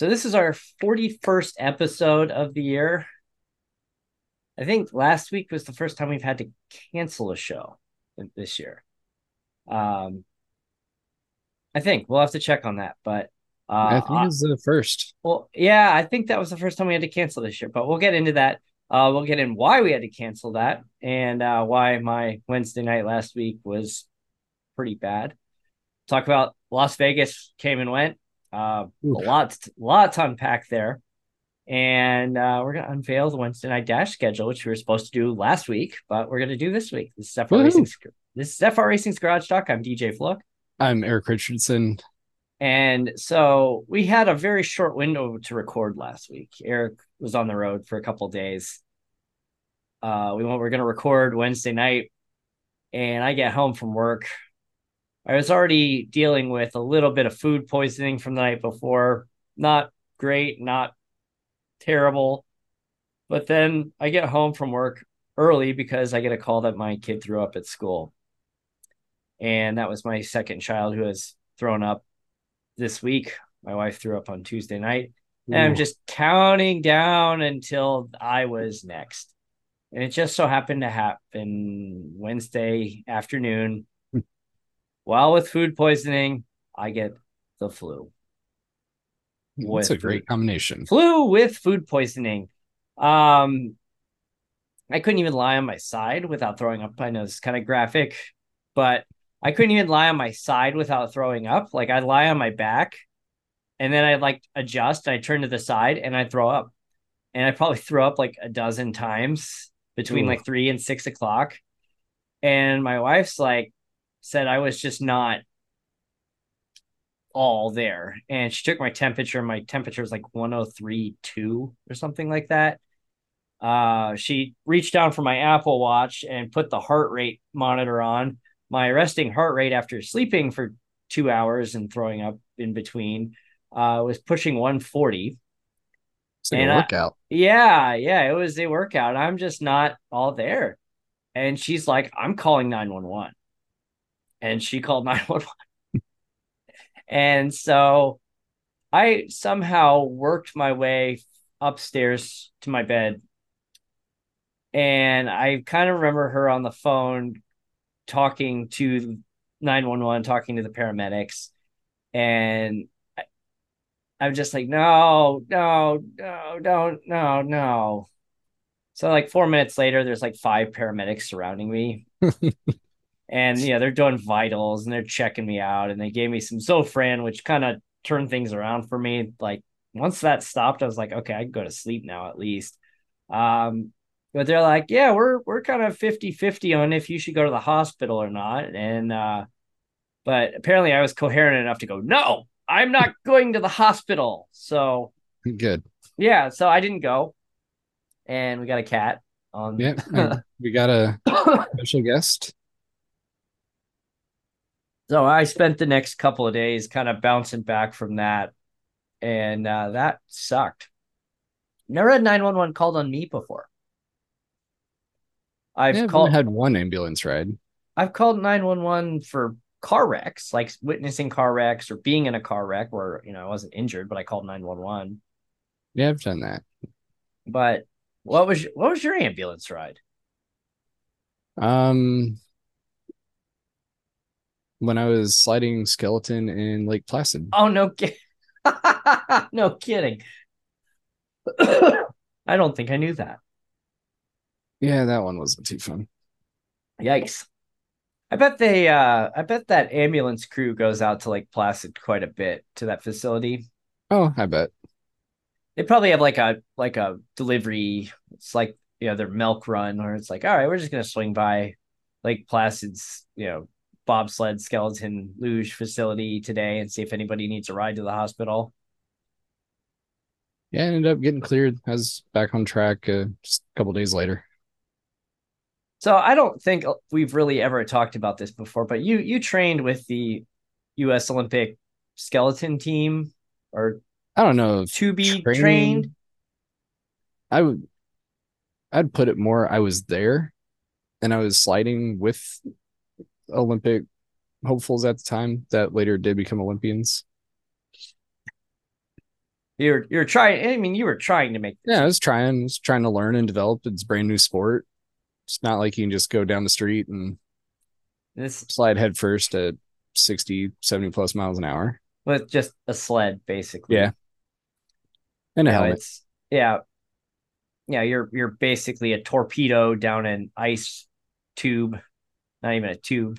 So this is our 41st episode of the year. I think last week was the first time we've had to cancel a show this year. Um, I think we'll have to check on that, but uh, I think it's the first. Well, yeah, I think that was the first time we had to cancel this year, but we'll get into that. Uh, we'll get in why we had to cancel that and uh, why my Wednesday night last week was pretty bad. Talk about Las Vegas came and went. Uh, a lot, lot to unpack there, and uh, we're gonna unveil the Wednesday night dash schedule, which we were supposed to do last week, but we're gonna do this week. This is FR Racing. This is FR Racing's Garage Talk. I'm DJ Fluck. I'm Eric Richardson. And so we had a very short window to record last week. Eric was on the road for a couple days. Uh, we went, we're going to record Wednesday night, and I get home from work. I was already dealing with a little bit of food poisoning from the night before. Not great, not terrible. But then I get home from work early because I get a call that my kid threw up at school. And that was my second child who has thrown up this week. My wife threw up on Tuesday night. And I'm just counting down until I was next. And it just so happened to happen Wednesday afternoon. While with food poisoning, I get the flu. It's a great combination. Flu with food poisoning. Um, I couldn't even lie on my side without throwing up. I know it's kind of graphic, but I couldn't even lie on my side without throwing up. Like I'd lie on my back and then I'd like adjust. I turn to the side and I'd throw up. And I probably threw up like a dozen times between Ooh. like three and six o'clock. And my wife's like said I was just not all there. And she took my temperature. My temperature was like 103.2 or something like that. Uh, she reached down for my Apple Watch and put the heart rate monitor on my resting heart rate after sleeping for two hours and throwing up in between uh, was pushing 140. It's like and a workout. I, yeah, yeah, it was a workout. I'm just not all there. And she's like, I'm calling 911. And she called 911. and so I somehow worked my way upstairs to my bed. And I kind of remember her on the phone talking to 911, talking to the paramedics. And I'm just like, no, no, no, don't, no, no. So like four minutes later, there's like five paramedics surrounding me. and yeah, they're doing vitals and they're checking me out. And they gave me some Zofran, which kind of turned things around for me. Like once that stopped, I was like, okay, I can go to sleep now at least. Um, but they're like, yeah, we're we're kind of 50-50 on if you should go to the hospital or not. And uh but apparently I was coherent enough to go, no, I'm not going to the hospital. So good. Yeah, so I didn't go. And we got a cat on Yeah, we got a special guest. So I spent the next couple of days kind of bouncing back from that. And uh, that sucked. Never had 911 called on me before. I've yeah, called had one ambulance ride. I've called 911 for car wrecks, like witnessing car wrecks or being in a car wreck where, you know, I wasn't injured, but I called 911. Yeah, I've done that. But what was what was your ambulance ride? Um when I was sliding skeleton in Lake Placid. Oh no no kidding. I don't think I knew that. Yeah, that one wasn't too fun. Yikes. I bet they uh I bet that ambulance crew goes out to Lake Placid quite a bit to that facility. Oh, I bet. They probably have like a like a delivery. It's like you know their milk run or it's like, all right, we're just gonna swing by Lake Placid's, you know, bobsled skeleton luge facility today and see if anybody needs a ride to the hospital. Yeah, I ended up getting cleared. I was back on track uh, just a couple days later. So I don't think we've really ever talked about this before, but you you trained with the U.S. Olympic skeleton team, or I don't know to be training, trained. I would, I'd put it more. I was there, and I was sliding with Olympic hopefuls at the time that later did become Olympians. You're you're trying. I mean, you were trying to make. Yeah, I was trying, I was trying to learn and develop. It's a brand new sport. It's not like you can just go down the street and this slide headfirst at 60, 70 plus miles an hour. with just a sled, basically. Yeah. And a You know, helmet. it's yeah, yeah. You're you're basically a torpedo down an ice tube, not even a tube.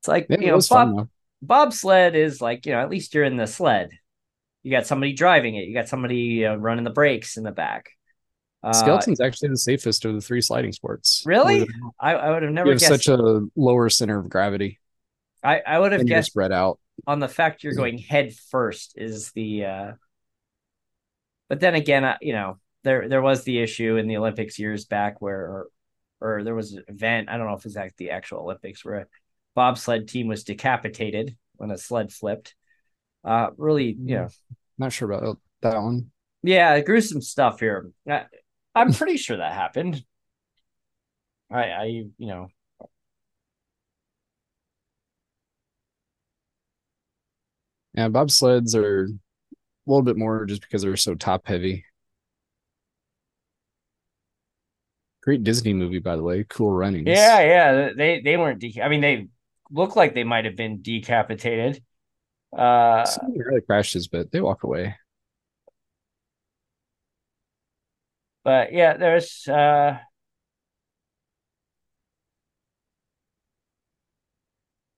It's like Yeah, you know, bob, fun bobsled is like you know, at least you're in the sled. You got somebody driving it. You got somebody uh, running the brakes in the back. Uh, Skeleton's actually the safest of the three sliding sports. Really? Believe it or not. I, I would have You never have guessed. such a lower center of gravity, I, I would have guessed spread out. on the fact you're going head first is the uh but then again you know there there was the issue in the olympics years back where or, there was an event i don't know if it's like the actual olympics where a bobsled team was decapitated when a sled flipped. Uh really you know. Not sure about that one. yeah gruesome stuff here. I, i'm pretty sure that happened. I i you know. Yeah, bobsleds are a little bit more just because they're so top heavy. Great Disney movie, by the way. Cool runnings. yeah yeah they they weren't de- i mean they look like they might have been decapitated uh Somebody really crashes, but they walk away. but yeah, there's uh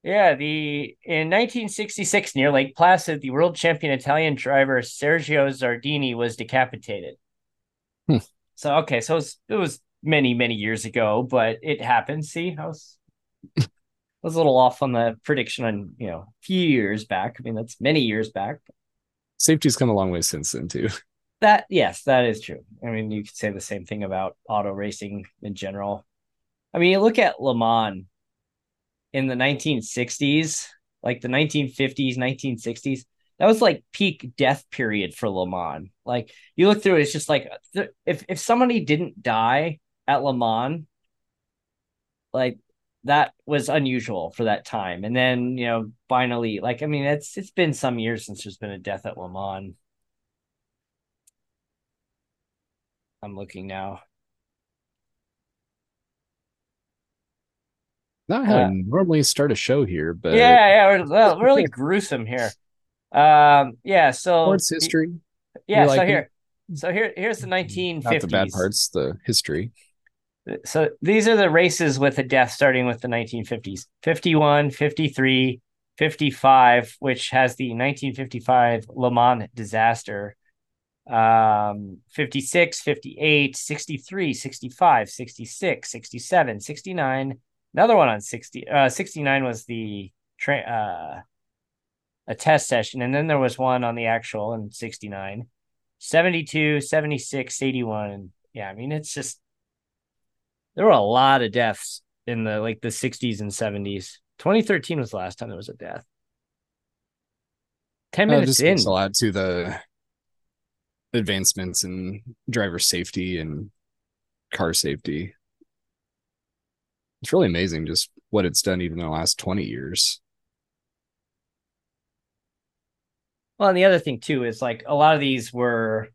yeah, the in 1966 near Lake Placid, the world champion Italian driver Sergio Zardini was decapitated. Hmm. So okay, so it was, it was many many years ago, but it happened. See, I was I was a little off on the prediction on you know a few years back. I mean, that's many years back. Safety's come a long way since then, too. That yes, that is true. I mean, you could say the same thing about auto racing in general. I mean, you look at Le Mans in the 1960s, like the 1950s, 1960s. That was like peak death period for Le Mans. Like you look through it, it's just like if if somebody didn't die at Le Mans, like that was unusual for that time. And then you know, finally, like I mean, it's it's been some years since there's been a death at Le Mans. I'm looking now. Not how Uh, I normally start a show here, but yeah, yeah, we're, well, really gruesome here. Um, yeah, so sports history. yeah, so like here, so here, here's the 1950s. Not the bad parts, the history. So these are the races with the death starting with the 1950s 51, 53, 55, which has the 1955 Le Mans disaster. Um, 56, 58, 63, 65, 66, 67, 69. Another one on 60. Uh, 69 was the tra- uh, a test session. And then there was one on the actual in 69, 72, 76, 81. Yeah, I mean, it's just there were a lot of deaths in the like the 60s and 70s. 2013 was the last time there was a death. 10 Uh, minutes just in. a lot to the advancements in driver safety and car safety. It's really amazing just what it's done even in the last 20 years. Well, and the other thing too is like a lot of these were,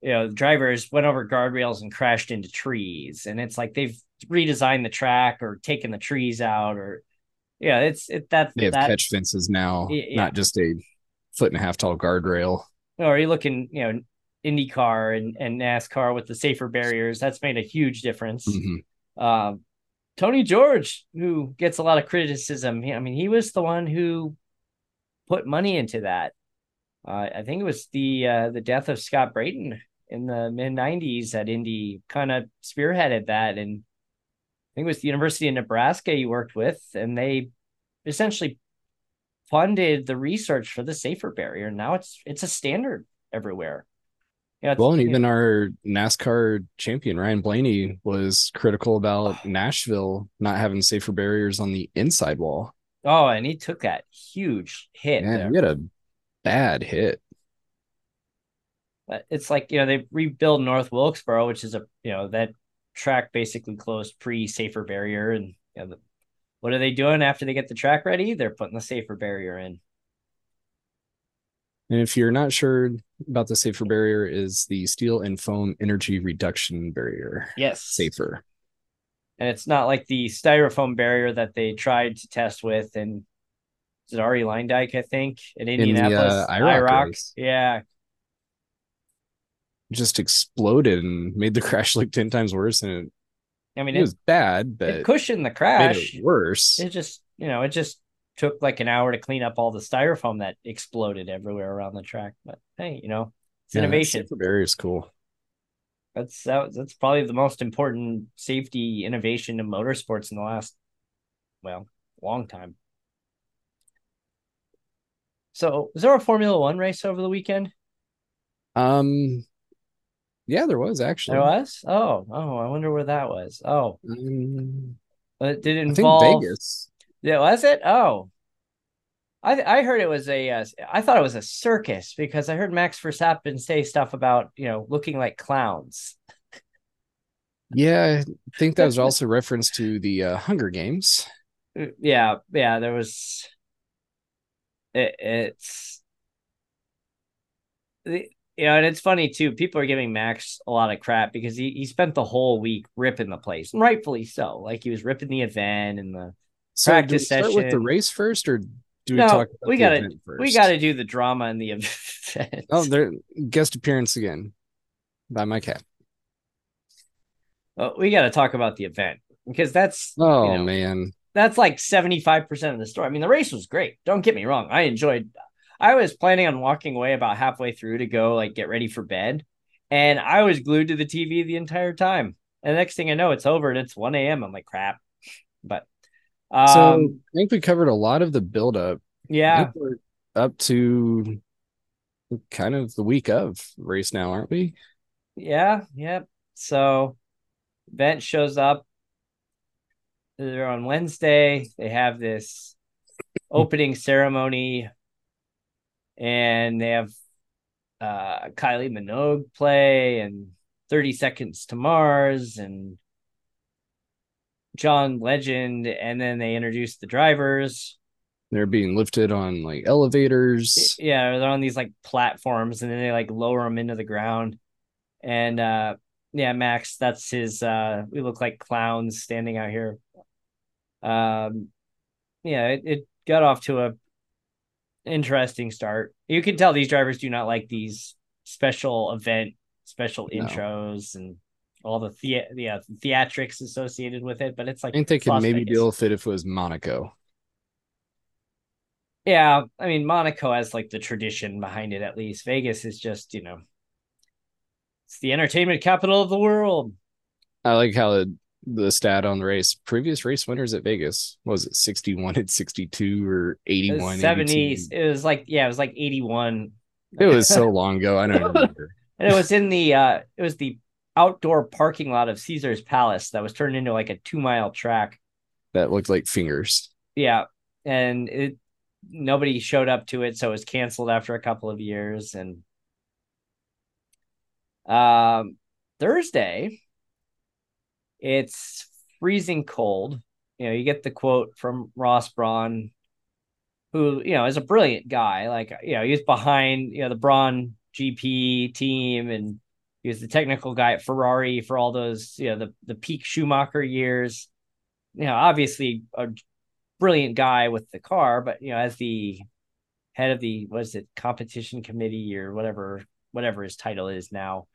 you know, drivers went over guardrails and crashed into trees, and it's like they've redesigned the track or taken the trees out, or yeah, it's it that They have that catch fences now, Yeah, not just a foot and a half tall guardrail. or you're looking, you know, IndyCar and and NASCAR with the safer barriers. That's made a huge difference. Mhm. Um, Tony George, who gets a lot of criticism, I mean, he was the one who put money into that. Uh, I think it was the uh, the death of Scott Brayton in the mid '90s at Indy, kind of spearheaded that, and I think it was the University of Nebraska he worked with, and they essentially funded the research for the safer barrier. Now it's it's a standard everywhere. Yeah, Well, and even our NASCAR champion Ryan Blaney was critical about Nashville not having safer barriers on the inside wall. oh, and he took that huge hit. there. Man, we had a bad hit. But it's like you know they rebuild North Wilkesboro, which is a you know that track basically closed pre safer barrier, and you know, the, what are they doing after they get the track ready? They're putting the safer barrier in. And if you're not sure about the safer barrier, is the steel and foam energy reduction barrier. Yes. Safer. And it's not like the styrofoam barrier that they tried to test with and is it Arie Luyendyk, I think, in Indianapolis. In the, uh, IROC, IROC. Yeah. Just exploded and made the crash like 10 times worse. And it, I mean, it, it was bad, but it cushioned the crash. It worse. It just, you know, it just took like an hour to clean up all the styrofoam that exploded everywhere around the track. But hey, you know, it's yeah, innovation. Very is cool. That's that, that's probably the most important safety innovation in motorsports in the last, well, long time. So, was there a Formula One race over the weekend? Um, yeah, there was actually. There was. Oh, oh, I wonder where that was. Oh, um, it did it involve Vegas. Yeah, was it? Oh, I I heard it was a. Uh, I thought it was a circus because I heard Max Verstappen say stuff about you know looking like clowns. Yeah, I think that was also reference to the uh, Hunger Games. Uh, yeah, yeah, there was. It, it's the you know, and it's funny too. People are giving Max a lot of crap because he, he spent the whole week ripping the place, and rightfully so. Like he was ripping the event and the so practice start session. with the race first, or do we no, talk? we gotta we gotta do the drama and the event. Oh, there guest appearance again by my cat. Well, we gotta talk about the event because that's oh you know, man, that's like seventy five percent of the story. I mean, the race was great. Don't get me wrong. I enjoyed I was planning on walking away about halfway through to go like get ready for bed. And I was glued to the TV the entire time. And the next thing I know, it's over and it's 1 a.m. I'm like, crap. But um, so I think we covered a lot of the buildup. Yeah. Up to kind of the week of race now, aren't we? Yeah. Yep. So event shows up. They're on Wednesday. They have this opening ceremony and they have uh, Kylie Minogue play and 30 Seconds to Mars and John Legend, and then they introduce the drivers. They're being lifted on like elevators. Yeah, they're on these like platforms, and then they like lower them into the ground. And uh yeah, Max, that's his. uh We look like clowns standing out here. Um, yeah, it, it got off to a interesting start. You can tell these drivers do not like these special event, special no. intros, and all the the yeah, theatrics associated with it. But it's like I think they could maybe Vegas. deal with it if it was Monaco. Yeah, I mean Monaco has like the tradition behind it. At least Vegas is just you know, it's the entertainment capital of the world. I like how it the stat on the race. Previous race winners at Vegas was it 61 at 62 or 81? 70s. It was like yeah, it was like 81. It was so long ago. I don't remember. and it was in the uh it was the outdoor parking lot of Caesar's Palace that was turned into like a two mile track. That looked like fingers. Yeah. And it nobody showed up to it, so it was canceled after a couple of years. And um Thursday, it's freezing cold. You know, you get the quote from Ross Brawn, who, you know, is a brilliant guy. Like, you know, he was behind, you know, the Brawn GP team and he was the technical guy at Ferrari for all those, you know, the, the peak Schumacher years. You know, obviously a brilliant guy with the car, but, you know, as the head of the, was it competition committee or whatever, whatever his title is now,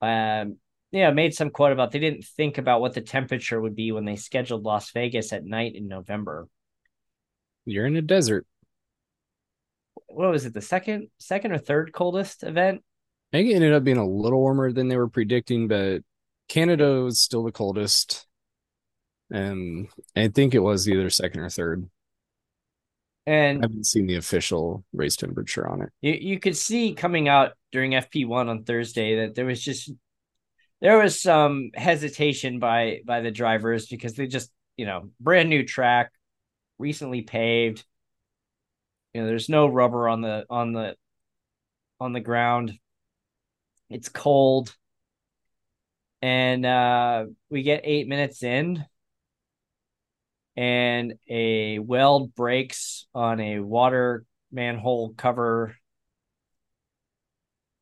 um, yeah, made some quote about they didn't think about what the temperature would be when they scheduled Las Vegas at night in November. You're in a desert. What was it? The second, second or third coldest event? I think it ended up being a little warmer than they were predicting, but Canada was still the coldest. And I think it was either second or third. And I haven't seen the official race temperature on it. You you could see coming out during FP1 on Thursday that there was just there was some hesitation by by the drivers because they just you know brand new track recently paved. You know there's no rubber on the on the on the ground. It's cold. And uh we get eight minutes in and a weld breaks on a water manhole cover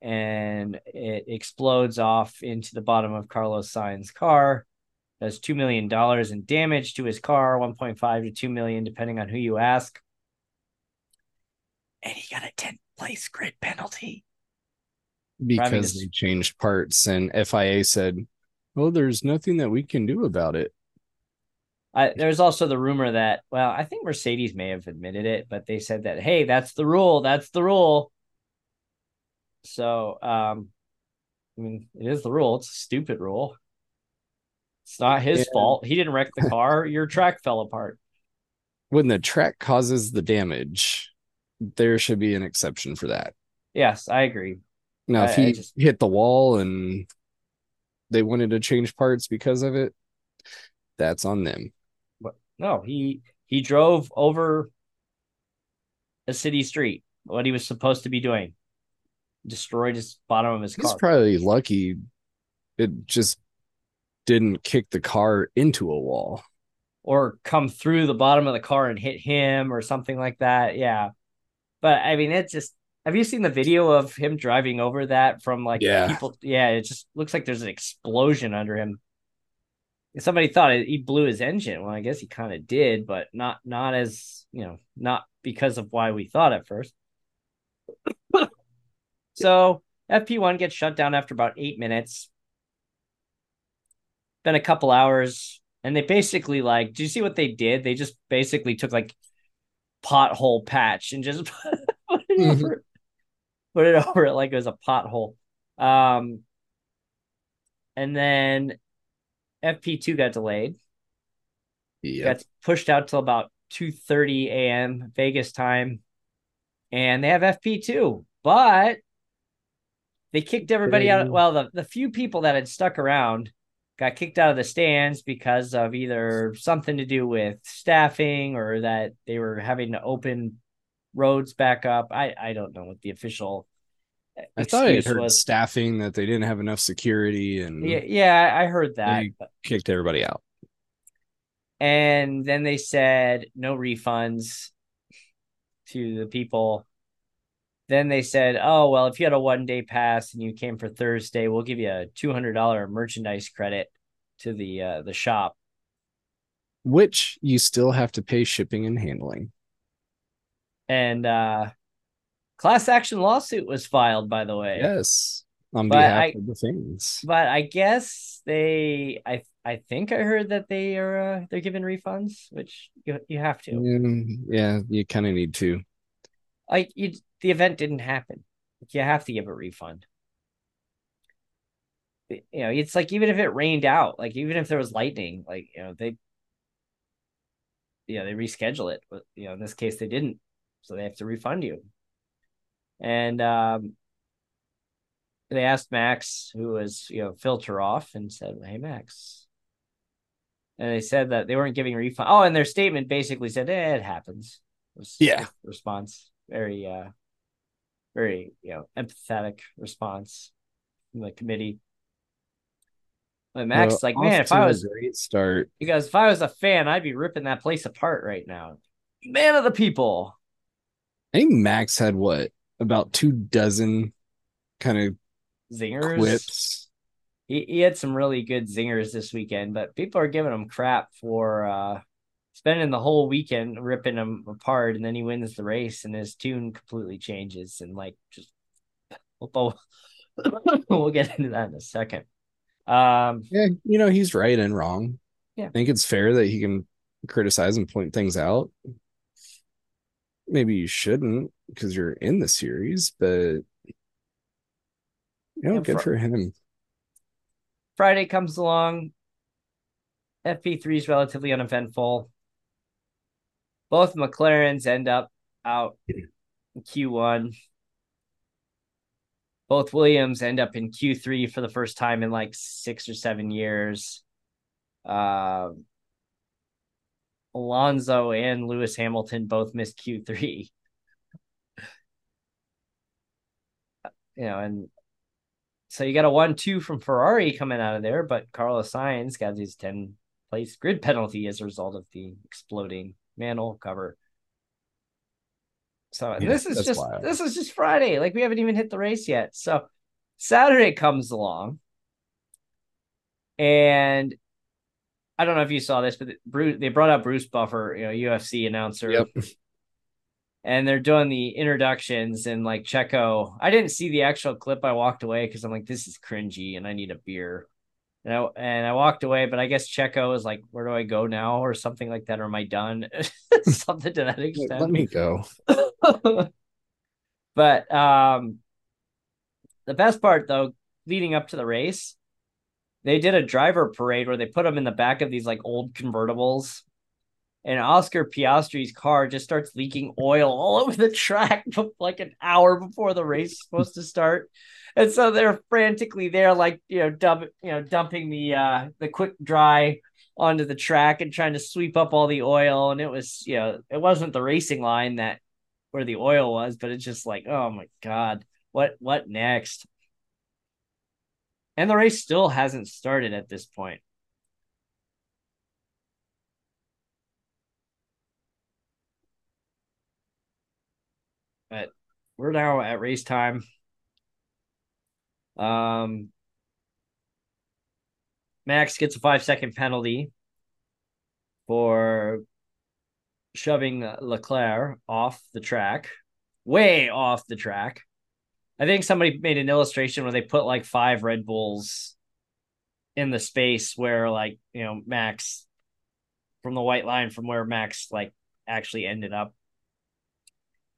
and it explodes off into the bottom of Carlos Sainz's car. Does $2 million in damage to his car, 1.5 to 2 million, depending on who you ask. And he got a 10th place grid penalty. Because they changed parts and FIA said, well, there's nothing that we can do about it. I, there's also the rumor that, well, I think Mercedes may have admitted it, but they said that, hey, that's the rule. That's the rule. So, um, I mean, it is the rule. It's a stupid rule. It's not his yeah. fault. He didn't wreck the car. Your track fell apart. When the track causes the damage, there should be an exception for that. Yes, I agree. Now, if he just... hit the wall and they wanted to change parts because of it, that's on them. But no, he he drove over a city street. What he was supposed to be doing, destroyed his bottom of his He's car. He's probably lucky. It just didn't kick the car into a wall, or come through the bottom of the car and hit him, or something like that. Yeah, but I mean, it just have you seen the video of him driving over that from like yeah. people? Yeah, it just looks like there's an explosion under him. Somebody thought he blew his engine. Well, I guess he kind of did, but not not as you know, not because of why we thought at first. So FP1 gets shut down after about eight minutes. Been a couple hours, and they basically like, do you see what they did? They just basically took like pothole patch and just put it mm-hmm. over put it over it like it was a pothole. Um, and then FP2 got delayed. Yeah. Got pushed out till about 2:30 a.m. Vegas time. And they have FP2, but they kicked everybody out. Well, the, the few people that had stuck around got kicked out of the stands because of either something to do with staffing or that they were having to open roads back up. I I don't know what the official. I thought I heard was. staffing that they didn't have enough security and yeah, yeah, I heard that. kicked everybody out. And then they said no refunds to the people. Then they said, "Oh well, if you had a one day pass and you came for Thursday, we'll give you a two hundred dollar merchandise credit to the uh, the shop." Which you still have to pay shipping and handling. And uh class action lawsuit was filed by the way. Yes on but behalf I, of the fans. but i guess they i i think i heard that they are uh, they're giving refunds which you, you have to. Mm, yeah you kind of need to like you the event didn't happen you have to give a refund you know it's like even if it rained out like even if there was lightning like you know they yeah they reschedule it but you know in this case they didn't so they have to refund you. And um, they asked Max, who was you know filter off, and said, "Hey Max," and they said that they weren't giving a refund. Oh, and their statement basically said, eh, "It happens." Was yeah, response very uh, very you know empathetic response from the committee. But Max well, like, man, if I was a great start, because if I was a fan, I'd be ripping that place apart right now. Man of the people. I think Max had what about two dozen kind of zingers quips. He, he had some really good zingers this weekend, but people are giving him crap for uh, spending the whole weekend ripping him apart, and then he wins the race, and his tune completely changes, and like just we'll, get into that in a second. Um, yeah, you know he's right and wrong. Yeah, I think it's fair that he can criticize and point things out maybe you shouldn't because you're in the series, but you know, yeah, good fr- for him. Friday comes along. FP3 is relatively uneventful. Both McLarens end up out in Q1. Both Williams end up in Q3 for the first time in like six or seven years. Um, Alonso and Lewis Hamilton both missed Q3. you know, and so you got a one two from Ferrari coming out of there, but Carlos Sainz got his 10 place grid penalty as a result of the exploding manhole cover. So Yeah, this is just wild. this is just Friday. Like we haven't even hit the race yet. So Saturday comes along, and I don't know if you saw this, but Bruce they brought out Bruce Buffer, you know, UFC announcer. Yep. And they're doing the introductions and like Checo. I didn't see the actual clip. I walked away because I'm like, this is cringy and I need a beer. And I, and I walked away, but I guess Checo is like, where do I go now? Or something like that. Or am I done? something to that extent. Let me go. but um the best part though, leading up to the race, they did a driver parade where they put them in the back of these like old convertibles. And Oscar Piastri's car just starts leaking oil all over the track like an hour before the race is supposed to start. And so they're frantically there, like you know, dump, you know, dumping the uh the quick dry onto the track and trying to sweep up all the oil. And it was, you know, it wasn't the racing line that where the oil was, but it's just like, oh my god, what what next? And the race still hasn't started at this point. But we're now at race time. Um Max gets a five second penalty for shoving Leclerc off the track, way off the track. I think somebody made an illustration where they put like five Red Bulls in the space where like, you know, Max from the white line from where Max like actually ended up.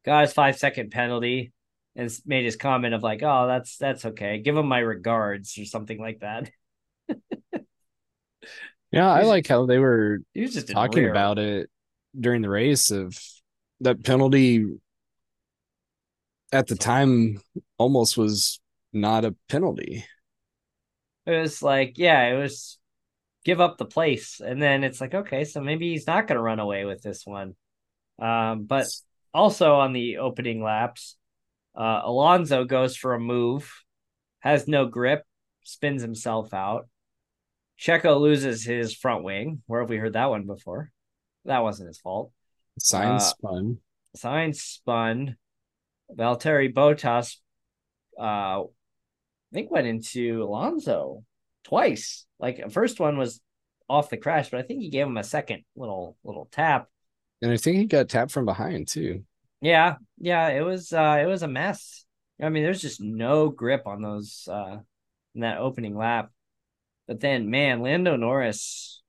Got his five second penalty and made his comment of like, oh, that's that's okay. Give him my regards or something like that. Yeah, I like how they were He was just talking about it during the race of that penalty at the time almost was not a penalty. It was like, yeah, it was give up the place. And then it's like, okay, so maybe he's not gonna run away with this one. Um, but also on the opening laps, uh, Alonso goes for a move, has no grip, spins himself out. Checo loses his front wing. Where have we heard that one before? That wasn't his fault. Sainz Uh, spun. Sainz spun. Valtteri Bottas, uh, I think went into Alonso twice. Like first one was off the crash, but I think he gave him a second little little tap. And I think he got tapped from behind too. Yeah, yeah, it was uh it was a mess. I mean, there's just no grip on those uh in that opening lap. But then, man, Lando Norris,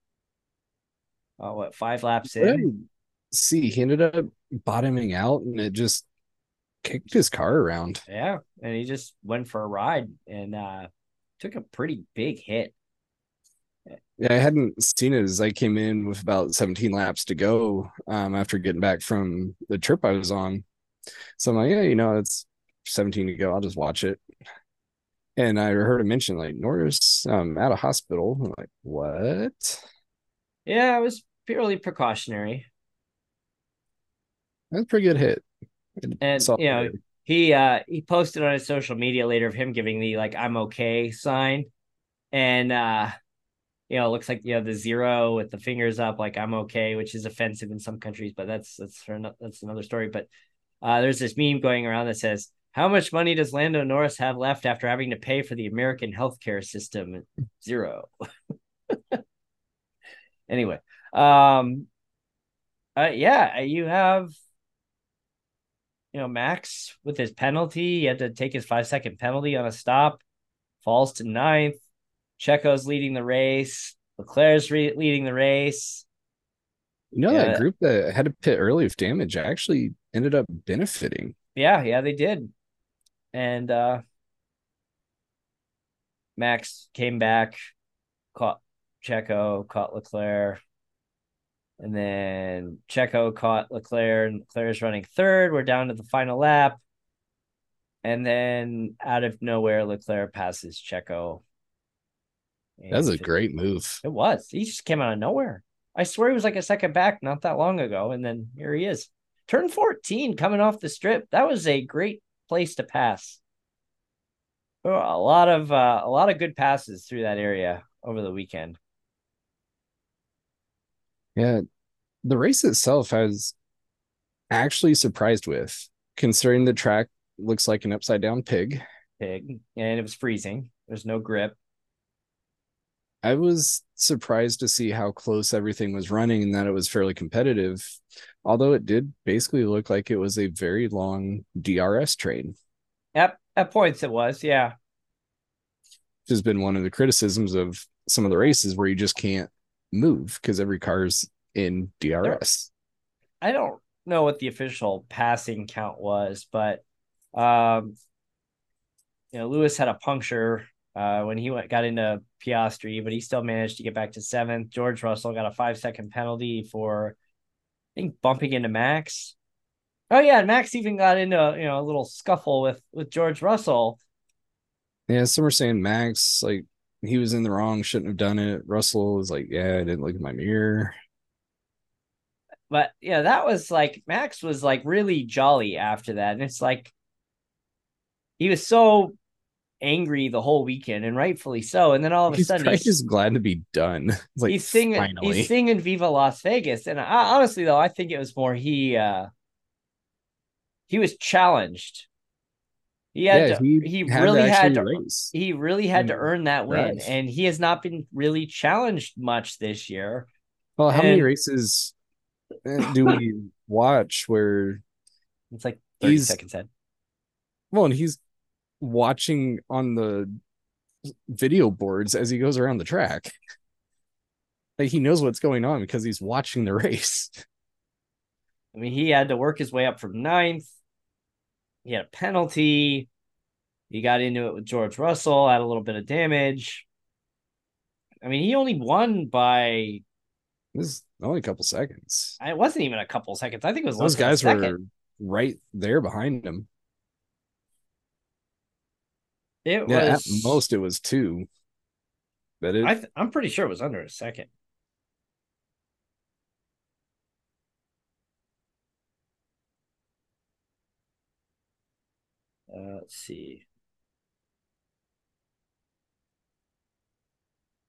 uh, what five laps in? see, he ended up bottoming out and it just kicked his car around. Yeah, and he just went for a ride and uh took a pretty big hit. Yeah, I hadn't seen it as I came in with about 17 laps to go um, after getting back from the trip I was on. So I'm like, yeah, you know, it's 17 to go. I'll just watch it. And I heard him mention like Norris um, at a hospital. I'm like, what? Yeah, it was purely precautionary. That's a pretty good hit. And, Solid you know. He uh he posted on his social media later of him giving the like I'm okay sign. And uh you know, it looks like you know the zero with the fingers up, like I'm okay, which is offensive in some countries, but that's that's for no, that's another story. But uh, there's this meme going around that says, "How much money does Lando Norris have left after having to pay for the American healthcare system? Zero. anyway, um, uh, yeah, you have, you know, Max with his penalty. He had to take his five second penalty on a stop, falls to ninth. Checo's leading the race. Leclerc's re- leading the race. You know, Yeah. that group that had to pit early with damage actually ended up benefiting. Yeah, yeah, they did. And uh Max came back, caught Checo, caught Leclerc. And then Checo caught Leclerc, and Leclerc's running third. We're down to the final lap. And then out of nowhere, Leclerc passes Checo. That was a And great move. It was. He just came out of nowhere. I swear he was like a second back not that long ago. And then here he is. Turn 14 coming off the strip. That was a great place to pass. Were A lot of uh, a lot of good passes through that area over the weekend. Yeah, the race itself has actually surprised with. considering the track looks like an upside down pig. Pig, and it was freezing. There's no grip. I was surprised to see how close everything was running and that it was fairly competitive, although it did basically look like it was a very long DRS train. At, at points, it was, yeah. Which has been one of the criticisms of some of the races where you just can't move because every car's in DRS. I don't know what the official passing count was, but um, you know, Lewis had a puncture uh, when he went got into Piastri, but he still managed to get back to seventh. George Russell got a five second penalty for, I think, bumping into Max. Oh yeah, Max even got into you know a little scuffle with with George Russell. Yeah, some were saying Max like he was in the wrong, shouldn't have done it. Russell was like, yeah, I didn't look at my mirror. But yeah, that was like Max was like really jolly after that, and it's like he was so angry the whole weekend, and rightfully so. And then all of a he's sudden, he's just glad to be done. like he's singing, finally. he's singing "Viva Las Vegas." And I, honestly, though, I think it was more he uh he was challenged. He had yeah, to, he, he had really had to race. he really had to earn that win, right. and he has not been really challenged much this year. Well, how and, many races uh, do we watch where it's like 30 seconds ahead? Well, and he's watching on the video boards as he goes around the track. Like he knows what's going on because he's watching the race. I mean, he had to work his way up from ninth. He had a penalty. He got into it with George Russell, had a little bit of damage. I mean, he only won by this is only a couple seconds. It wasn't even a couple seconds. I think it was those guys were right there behind him. It yeah, was at most it was two. But I th- I'm pretty sure it was under a second. Uh, let's see.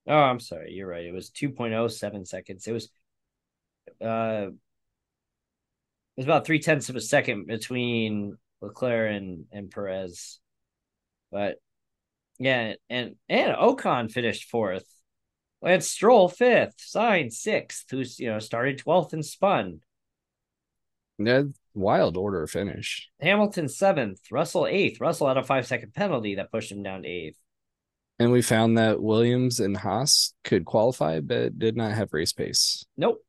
Oh, I'm sorry. You're right. It was 2.07 seconds. It was uh it was about three tenths of a second between Leclerc and, and Perez. But yeah, and and Ocon finished fourth. Lance Stroll fifth, Sainz sixth, who's you know started twelfth and spun. Yeah, wild order finish. Hamilton seventh, Russell eighth. Russell had a five second penalty that pushed him down to eighth. And we found that Williams and Haas could qualify, but did not have race pace. Nope.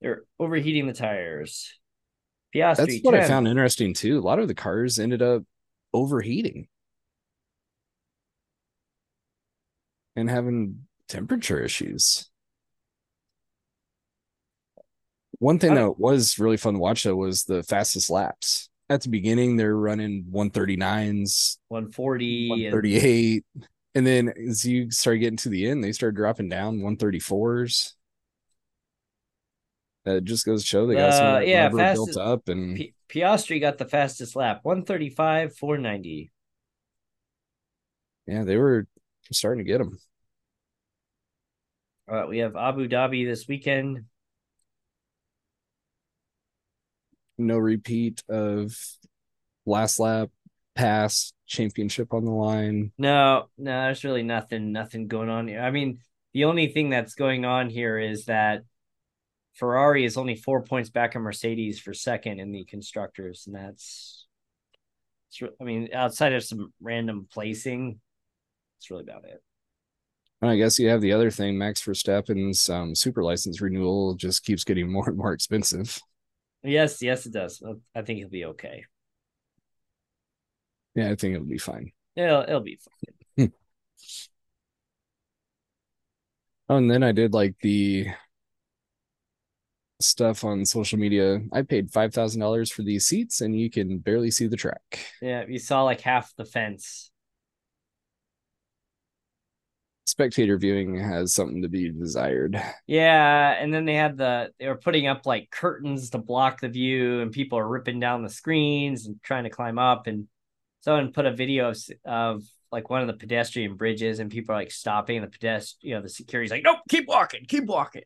They're overheating the tires. Piastri. That's what 10th. I found interesting too. A lot of the cars ended up overheating. And having temperature issues. One thing that was really fun to watch though was the fastest laps. At the beginning, they're running 139s, 140, 138. And, and then as you start getting to the end, they start dropping down 134s. That just goes to show they got uh, some yeah, fastest, built up and P- Piastri got the fastest lap, 135, 490. Yeah, they were starting to get them. Uh, we have Abu Dhabi this weekend. No repeat of last lap pass championship on the line. No, no, there's really nothing, nothing going on here. I mean, the only thing that's going on here is that Ferrari is only four points back of Mercedes for second in the constructors, and that's, I mean, outside of some random placing, that's really about it. And I guess you have the other thing, Max Verstappen's um, super license renewal just keeps getting more and more expensive. Yes, yes, it does. I think he'll be okay. Yeah, I think it'll be fine. It'll it'll be fine. oh, and then I did like the stuff on social media. I paid five thousand dollars for these seats, and you can barely see the track. Yeah, you saw like half the fence spectator viewing has something to be desired. Yeah, and then they had the they were putting up like curtains to block the view, and people are ripping down the screens and trying to climb up. And someone put a video of of like one of the pedestrian bridges, and people are like stopping. the pedestrian, you know, the security's like, "Nope, keep walking, keep walking."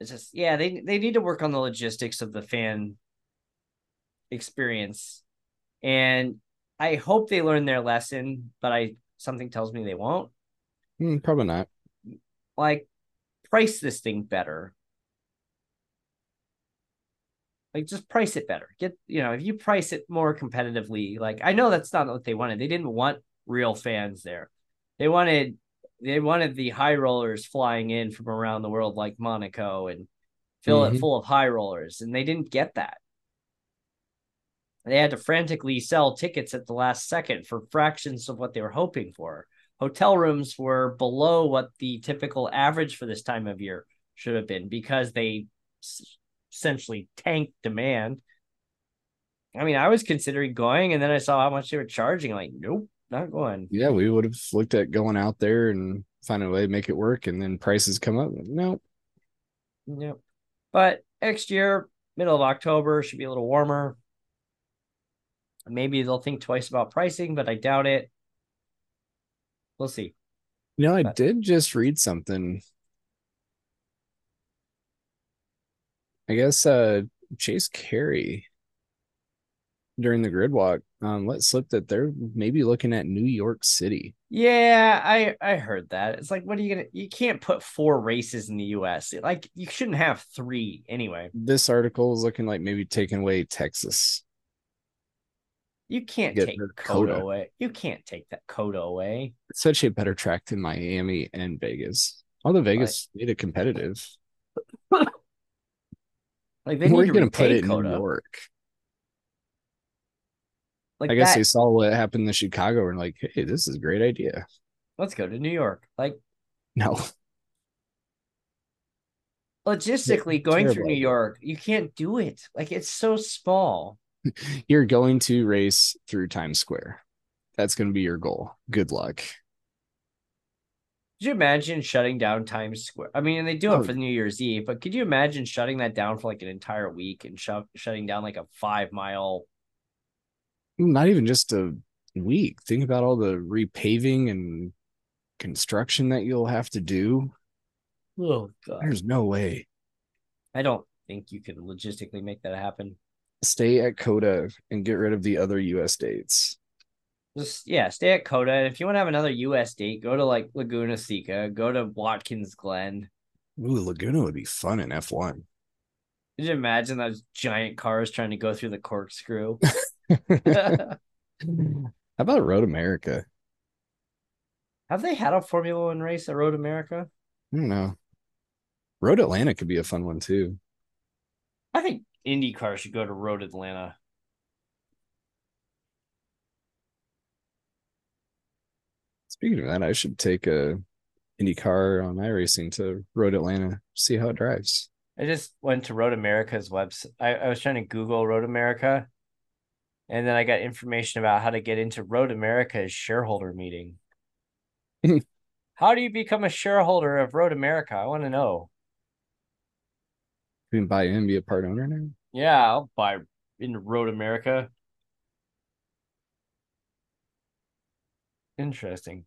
It's just yeah, they they need to work on the logistics of the fan experience. And I hope they learn their lesson, but I something tells me they won't. Mm, probably not. Like price this thing better. Like just price it better. Get you know, if you price it more competitively, like I know that's not what they wanted. They didn't want real fans there. They wanted they wanted the high rollers flying in from around the world like Monaco and fill mm-hmm. it full of high rollers, and they didn't get that. They had to frantically sell tickets at the last second for fractions of what they were hoping for. Hotel rooms were below what the typical average for this time of year should have been because they essentially tanked demand. I mean, I was considering going, and then I saw how much they were charging. Like, nope, not going. Yeah, we would have looked at going out there and finding a way to make it work, and then prices come up. Nope. Yep. But next year, middle of October, should be a little warmer. Maybe they'll think twice about pricing, but I doubt it. We'll see. You know, I but, did just read something I guess uh Chase Carey during the grid walk um let slip that they're maybe looking at New York City. Yeah, I I heard that. It's like what are you going to you can't put four races in the US. Like you shouldn't have 3 anyway. This article is looking like maybe taking away Texas. You can't take COTA away. You can't take that COTA away. It's such a better track than Miami and Vegas. Although Vegas made it competitive. Like they We're going to put it in New York. Like I guess that, they saw what happened in Chicago and like, hey, this is a great idea. Let's go to New York. Like, no. Logistically, going through New York, you can't do it. Like, it's so small. You're going to race through Times Square. That's going to be your goal. Good luck. Could you imagine shutting down Times Square? I mean, they do it oh. for New Year's Eve, but could you imagine shutting that down for like an entire week and sh- shutting down like a five mile? Not even just a week. Think about all the repaving and construction that you'll have to do. Oh god, there's no way. I don't think you could logistically make that happen. Stay at COTA and get rid of the other U.S. dates just yeah, stay at COTA. If you want to have another US date, go to like Laguna Seca, go to Watkins Glen. Ooh, Laguna would be fun in F1. Could you imagine those giant cars trying to go through the corkscrew? How about Road America? Have they had a Formula One race at Road America? I don't know. Road Atlanta could be a fun one too. I think IndyCar should go to Road Atlanta. Speaking of that, I should take a IndyCar on iRacing to Road Atlanta, see how it drives. I just went to Road America's website. I, I was trying to Google Road America, and then I got information about how to get into Road America's shareholder meeting. how do you become a shareholder of Road America? I want to know. You can buy in, be a part owner now. Yeah, I'll buy in Road America. Interesting.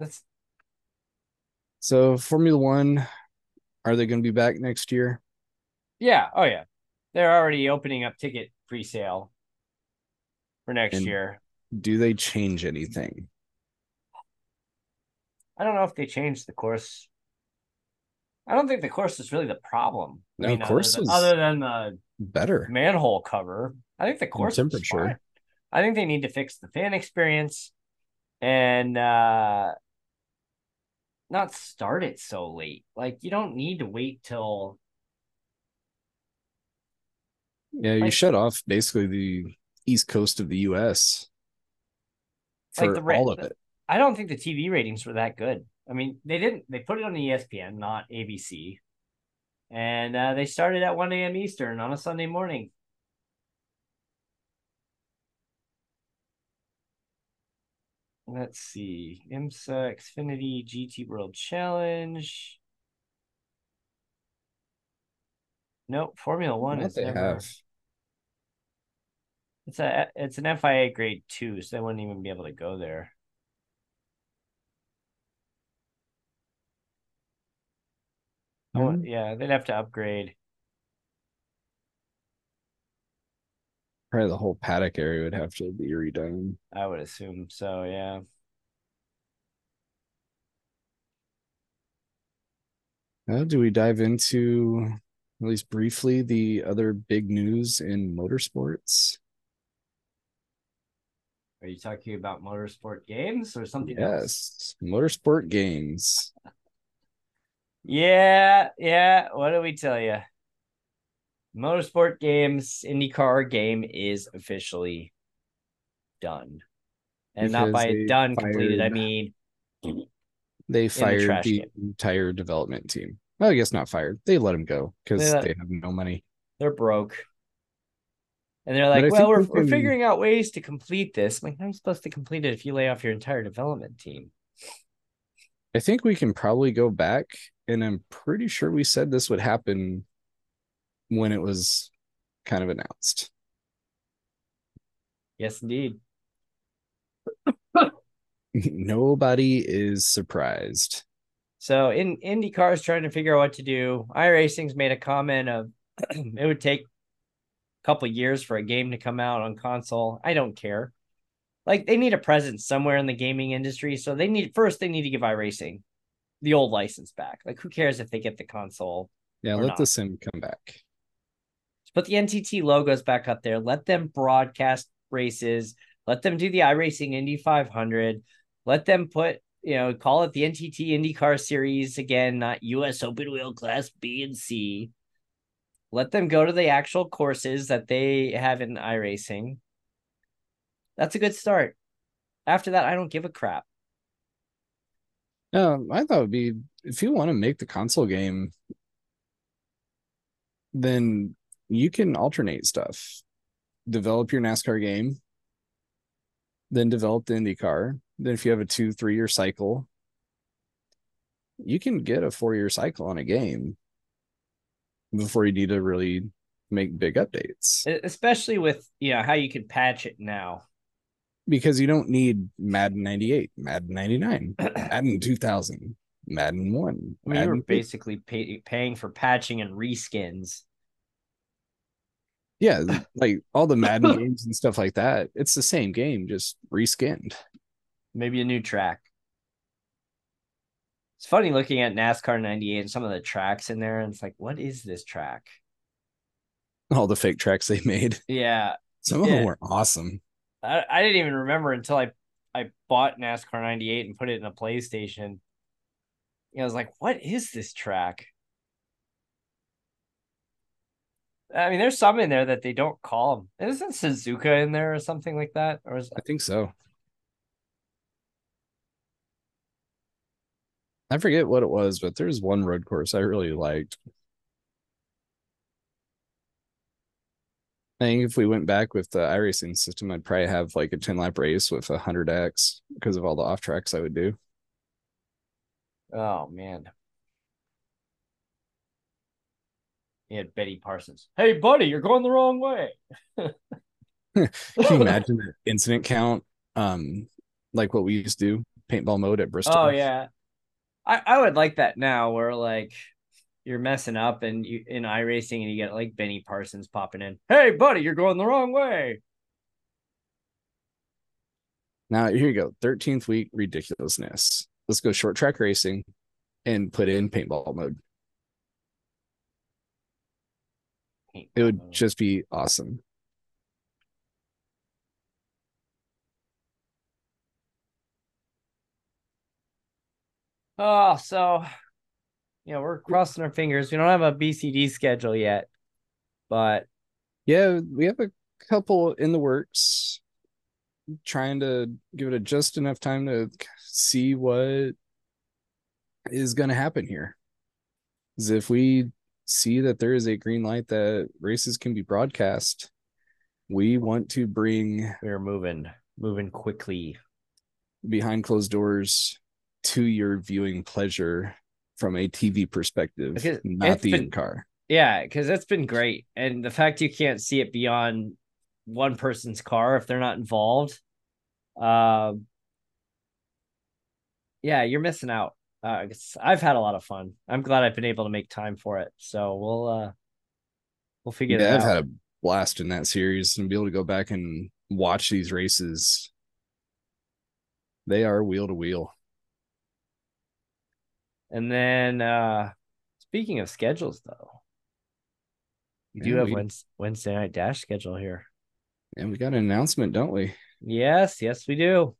That's so Formula One. Are they going to be back next year? Yeah. Oh yeah. They're already opening up ticket pre-sale for next and year. Do they change anything? I don't know if they changed the course. I don't think the course is really the problem. No, I mean, course other than, other than the better manhole cover. I think the course temperature. I think they need to fix the fan experience and uh not start it so late. Like you don't need to wait till Yeah, you like, shut off basically the east coast of the US for like the, all of it. I don't think the TV ratings were that good. I mean, they didn't they put it on ESPN, not ABC. And uh, they started at 1 a.m. Eastern on a Sunday morning. Let's see. IMSA Xfinity GT World Challenge. Nope, Formula One is never. Have. It's a it's an FIA grade two, so they wouldn't even be able to go there. Oh, yeah, they'd have to upgrade. Probably the whole paddock area would have to be redone. I would assume so, yeah. Uh, do we dive into at least briefly the other big news in motorsports? Are you talking about motorsport games or something yes, else? motorsport games. Yeah, yeah. What do we tell you? Motorsport games, IndyCar game is officially done. And not by done completed, I mean They fired trash the entire development team. Well, I guess not fired. They let him go because They they have no money. they're broke. And they're like, well, we're, we we're figuring out ways to complete this. I'm like, I'm supposed to complete it if you lay off your entire development team. I think we can probably go back, and I'm pretty sure we said this would happen when it was kind of announced. Yes, indeed. Nobody is surprised. So in IndyCar is trying to figure out what to do. iRacing's made a comment of it would take a couple years for a game to come out on console. I don't care. Like they need a presence somewhere in the gaming industry, so they need first they need to give iRacing the old license back. Like who cares if they get the console? Yeah, let not. the sim come back. Put the NTT logos back up there. Let them broadcast races. Let them do the iRacing Indy 500. Let them put, you know, call it the NTT IndyCar Series again, not US Open Wheel Class B and C. Let them go to the actual courses that they have in iRacing. That's a good start. After that, I don't give a crap. Um, I thought would be if you want to make the console game, then you can alternate stuff. Develop your NASCAR game, then develop the IndyCar. Then, if you have a two, three year cycle, you can get a four year cycle on a game before you need to really make big updates Especially with, you know, how you can patch it now. Because you don't need Madden 98, Madden 99, Madden 2000, Madden 1. I mean, you were basically pay- paying for patching and reskins. Yeah, like all the Madden games and stuff like that. It's the same game, just reskinned. maybe a new track. It's funny looking at NASCAR 98 and some of the tracks in there, and it's like, what is this track? All the fake tracks they made. Yeah, Some of Yeah. them were awesome. I, I didn't even remember until I I bought NASCAR 98 and put it in a PlayStation. I was like, what is this track? I mean, there's some in there that they don't call them. Isn't Suzuka in there or something like that? Or is I think so. I forget what it was, but there's one road course I really liked. I think if we went back with the iRacing system, I'd probably have like a 10 lap race with a 100X because of all the off tracks I would do. oh man. He had Benny Parsons. Hey, buddy, you're going the wrong way. Can you imagine the incident count? Um, like what we used to do, paintball mode at Bristol. Oh yeah. I, I would like that now where like you're messing up and you in iRacing and you get like Benny Parsons popping in. Hey buddy, you're going the wrong way. Now here you go. 13th week ridiculousness. Let's go short track racing and put in paintball mode. It would just be awesome. Oh, so you know, we're crossing our fingers. We don't have a BCD schedule yet, but Yeah, we have a couple in the works. Trying to give it a just enough time to see what is going to happen here. Is if we see that there is a green light that races can be broadcast, we want to bring we're moving, moving quickly. behind closed doors to your viewing pleasure from a TV perspective, Because not the in car. Yeah, because it's been great. And the fact you can't see it beyond one person's car if they're not involved. Um yeah, you're missing out. Uh, I've had a lot of fun. I'm glad I've been able to make time for it. So we'll uh we'll figure Yeah, that I've out. had a blast in that series and be able to go back and watch these races. They are wheel to wheel. And then uh speaking of schedules though, we do have we, Wednesday, night dash schedule here. And we got an announcement, don't we? Yes, yes, we do.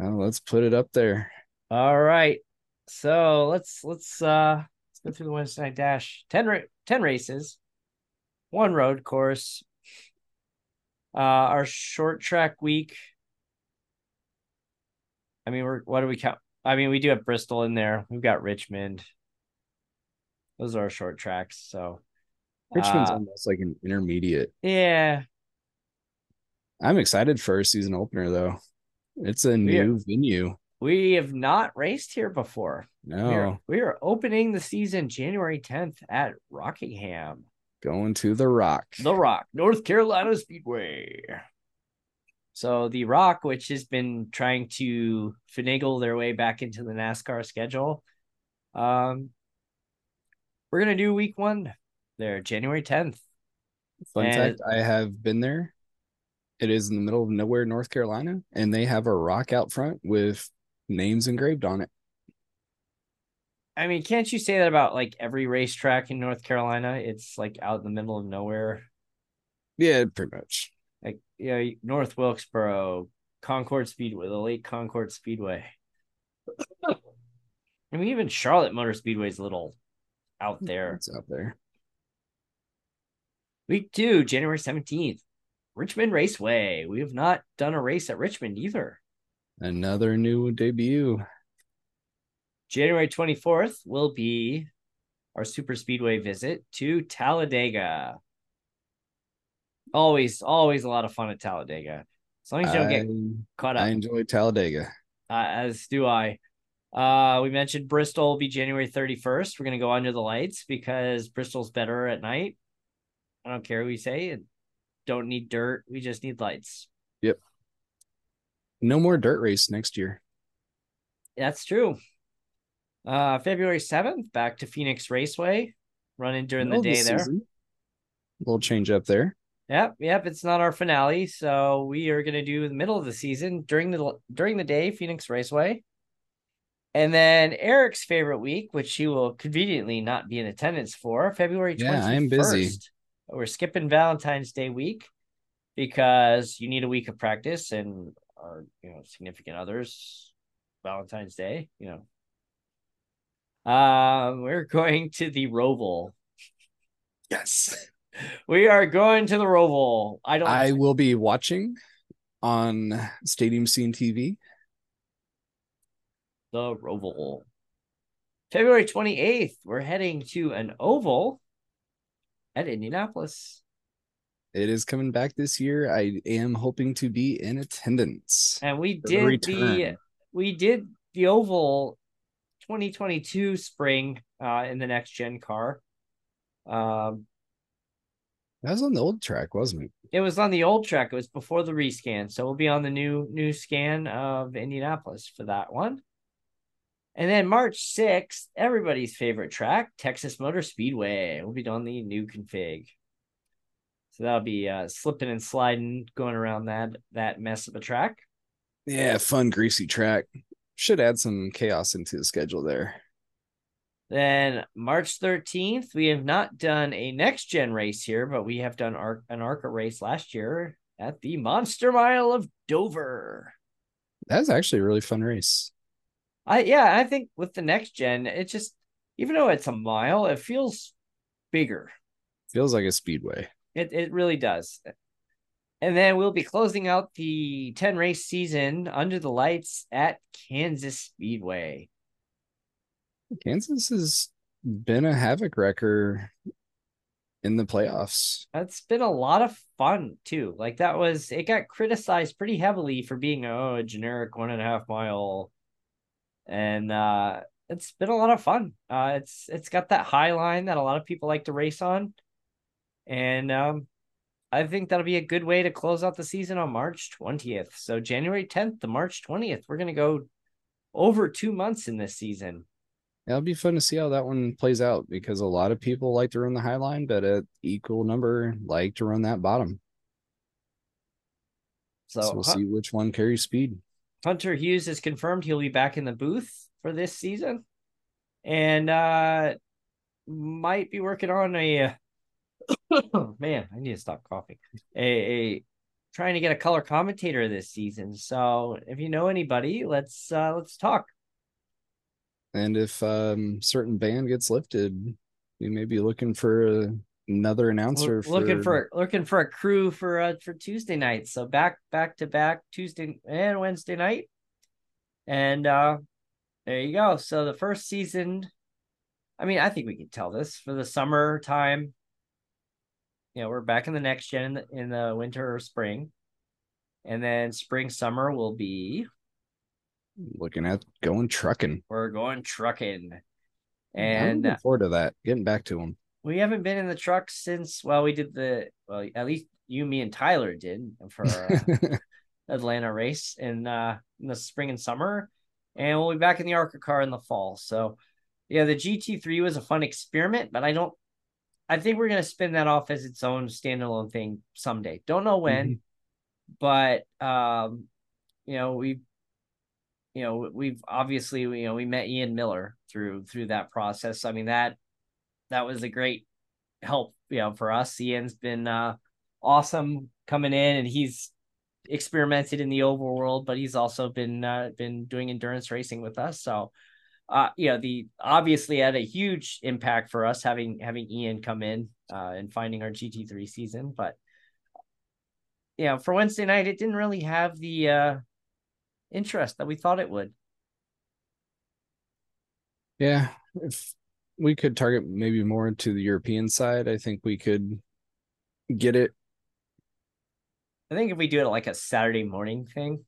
Oh, let's put it up there. All right. So let's let's uh let's go through the Wednesday night dash. 10, ra- 10 races, one road course. Uh our short track week. I mean, we're what do we count? I mean, we do have Bristol in there. We've got Richmond. Those are our short tracks. So Richmond's uh, almost like an intermediate. yeah, I'm excited for a season opener though. It's a new venue. we have not raced here before. No, We are, we are opening the season January 10th at Rockingham. going to the Rock. The Rock, North Carolina Speedway. So the Rock, which has been trying to finagle their way back into the NASCAR schedule, um, we're gonna do week one there, January tenth. Fun And- fact: I have been there. It is in the middle of nowhere, North Carolina, and they have a rock out front with names engraved on it. I mean, can't you say that about like every racetrack in North Carolina? It's like out in the middle of nowhere. Yeah, pretty much. Like you know, North Wilkesboro, Concord Speedway, the Lake Concord Speedway. I mean, even Charlotte Motor Speedway is a little out hmm, there. It's out there. Week two, January 17th, Richmond Raceway. We have not done a race at Richmond either. Another new debut. January 24th will be our super speedway visit to Talladega. Always, always a lot of fun at Talladega. As long as you don't get I, caught up, I enjoy Talladega. uh, as do I. Uh, we mentioned Bristol will be January 31st. We're going to go under the lights because Bristol's better at night. I don't care what we say. Don't need dirt. We just need lights. Yep. No more dirt race next year. That's true. Uh, February 7th, back to Phoenix Raceway, running during the Middle day there. season. little change up there. Yep, yep. It's not our finale, so we are gonna do the middle of the season during the during the day, Phoenix Raceway, and then Eric's favorite week, which he will conveniently not be in attendance for, February twenty Yeah. I am busy. We're skipping Valentine's Day week because you need a week of practice, and our you know significant others, Valentine's Day, you know. Um, we're going to the Roval. Yes. We are going to the Roval. I don't. I will be watching on Stadium Scene TV. the Roval. February 28th, we're heading to an oval at Indianapolis. It is coming back this year. I am hoping to be in attendance. And we for the did the we did the oval 2022 spring uh in the next gen car. Um That was on the old track, wasn't it? it was on the old track. It was before the rescan. So we'll be on the new new scan of Indianapolis for that one. And then March 6th, everybody's favorite track, Texas Motor Speedway. We'll be doing the new config. So that'll be uh, slipping and sliding going around that that mess of a track. Yeah, fun, greasy track. Should add some chaos into the schedule there. Then March 13th, we have not done a next gen race here, but we have done an ARCA race last year at the Monster Mile of Dover. That's actually a really fun race. I yeah, I think with the next gen, it just even though it's a mile, it feels bigger. Feels like a speedway. It it really does. And then we'll be closing out the 10 race season under the lights at Kansas Speedway. Kansas has been a havoc wrecker in the playoffs. That's been a lot of fun too. Like that was it got criticized pretty heavily for being oh, a generic one and a half mile. And uh it's been a lot of fun. Uh it's it's got that high line that a lot of people like to race on. And um I think that'll be a good way to close out the season on March 20th. So January 10th to March 20th, we're gonna go over two months in this season. It'll be fun to see how that one plays out because a lot of people like to run the high line, but an equal number like to run that bottom. So, so we'll see which one carries speed. Hunter Hughes is confirmed he'll be back in the booth for this season, and uh might be working on a. man, I need to stop coughing. A, a trying to get a color commentator this season. So if you know anybody, let's uh let's talk. And if um certain ban gets lifted, we may be looking for a, another announcer. For... Looking for looking for a crew for uh for Tuesday night. So back back to back Tuesday and Wednesday night. And uh there you go. So the first season, I mean, I think we can tell this for the summer time. You know, we're back in the next gen in the, in the winter or spring. And then spring summer will be looking at going trucking. We're going trucking. And I'm forward to that. Getting back to them. We haven't been in the truck since well, we did the well, at least you, me, and Tyler did for uh, Atlanta race in uh in the spring and summer. And we'll be back in the ARCA car in the fall. So yeah, the GT3 was a fun experiment, but I don't I think we're gonna spin that off as its own standalone thing someday. Don't know when, mm-hmm. but um, you know, we you know, we've obviously, you know, we met Ian Miller through through that process. I mean, that that was a great help, you know, for us. Ian's been uh awesome coming in and he's experimented in the oval world, but he's also been uh, been doing endurance racing with us. So uh you know, the obviously had a huge impact for us having having Ian come in uh and finding our GT3 season, but you know, for Wednesday night it didn't really have the uh interest that we thought it would. Yeah, if we could target maybe more to the European side, I think we could get it. I think if we do it like a Saturday morning thing,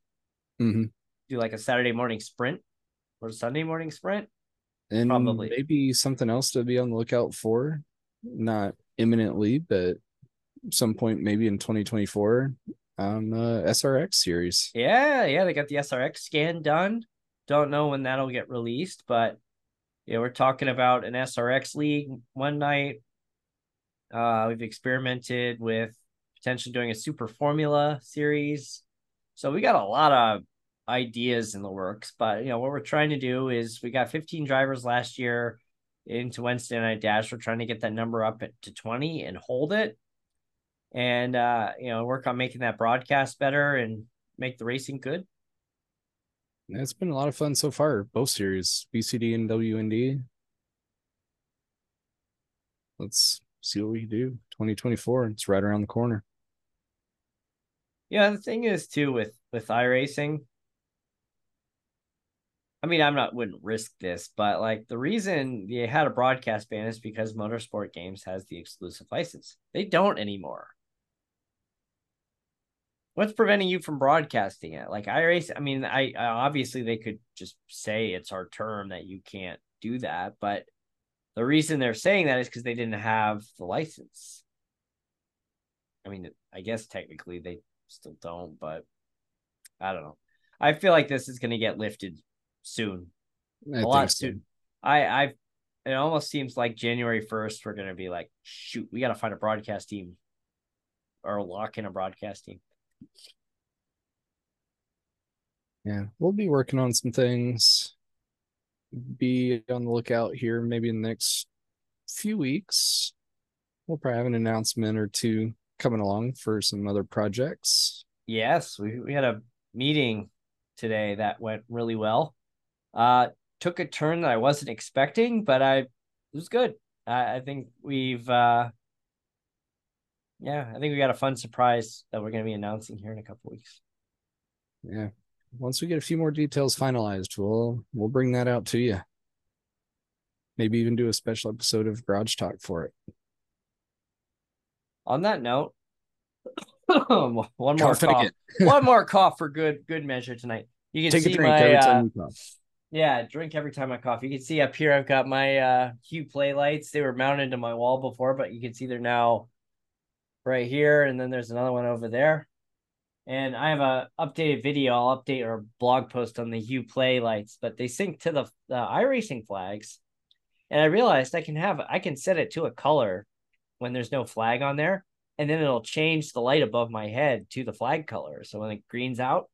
mm-hmm. do like a Saturday morning sprint or Sunday morning sprint, and probably maybe something else to be on the lookout for, not imminently, but some point maybe in 2024 on the SRX series. Yeah, yeah, they got the SRX scan done. Don't know when that'll get released, but yeah, we're talking about an SRX league one night. Uh, we've experimented with potentially doing a super formula series. So we got a lot of ideas in the works, but you know, what we're trying to do is we got 15 drivers last year into Wednesday night dash. We're trying to get that number up to 20 and hold it and uh, you know work on making that broadcast better and make the racing good. It's been a lot of fun so far, both series, BCD and WND. Let's see what we can do. 2024, it's right around the corner. Yeah, the thing is too with with iRacing. I mean, I'm not wouldn't risk this, but like the reason they had a broadcast ban is because Motorsport Games has the exclusive license. They don't anymore what's preventing you from broadcasting it? Like I race, I mean, I, I obviously they could just say it's our term that you can't do that, but the reason they're saying that is because they didn't have the license. I mean, I guess technically they still don't, but I don't know. I feel like this is going to get lifted soon, I a lot so. soon. I I it almost seems like January first we're going to be like, shoot, we got to find a broadcast team or lock in a broadcast team. Yeah, we'll be working on some things. Be on the lookout here, maybe in the next few weeks. We'll probably have an announcement or two coming along for some other projects. Yes, we, we had a meeting today that went really well. Uh, took a turn that I wasn't expecting, but I it was good. I, I think we've uh, yeah, I think we got a fun surprise that we're going to be announcing here in a couple weeks. Yeah. Once we get a few more details finalized, we'll we'll bring that out to you. Maybe even do a special episode of Garage Talk for it. On that note, one more cough. one more cough for good good measure tonight. You can Take see my uh, yeah, drink every time I cough. You can see up here I've got my uh Hue play lights. They were mounted to my wall before, but you can see they're now right here, and then there's another one over there. And I have a updated video. I'll update our blog post on the Hue Play lights, but they sync to the, the iRacing flags. And I realized I can have I can set it to a color when there's no flag on there, and then it'll change the light above my head to the flag color. So when it green's out,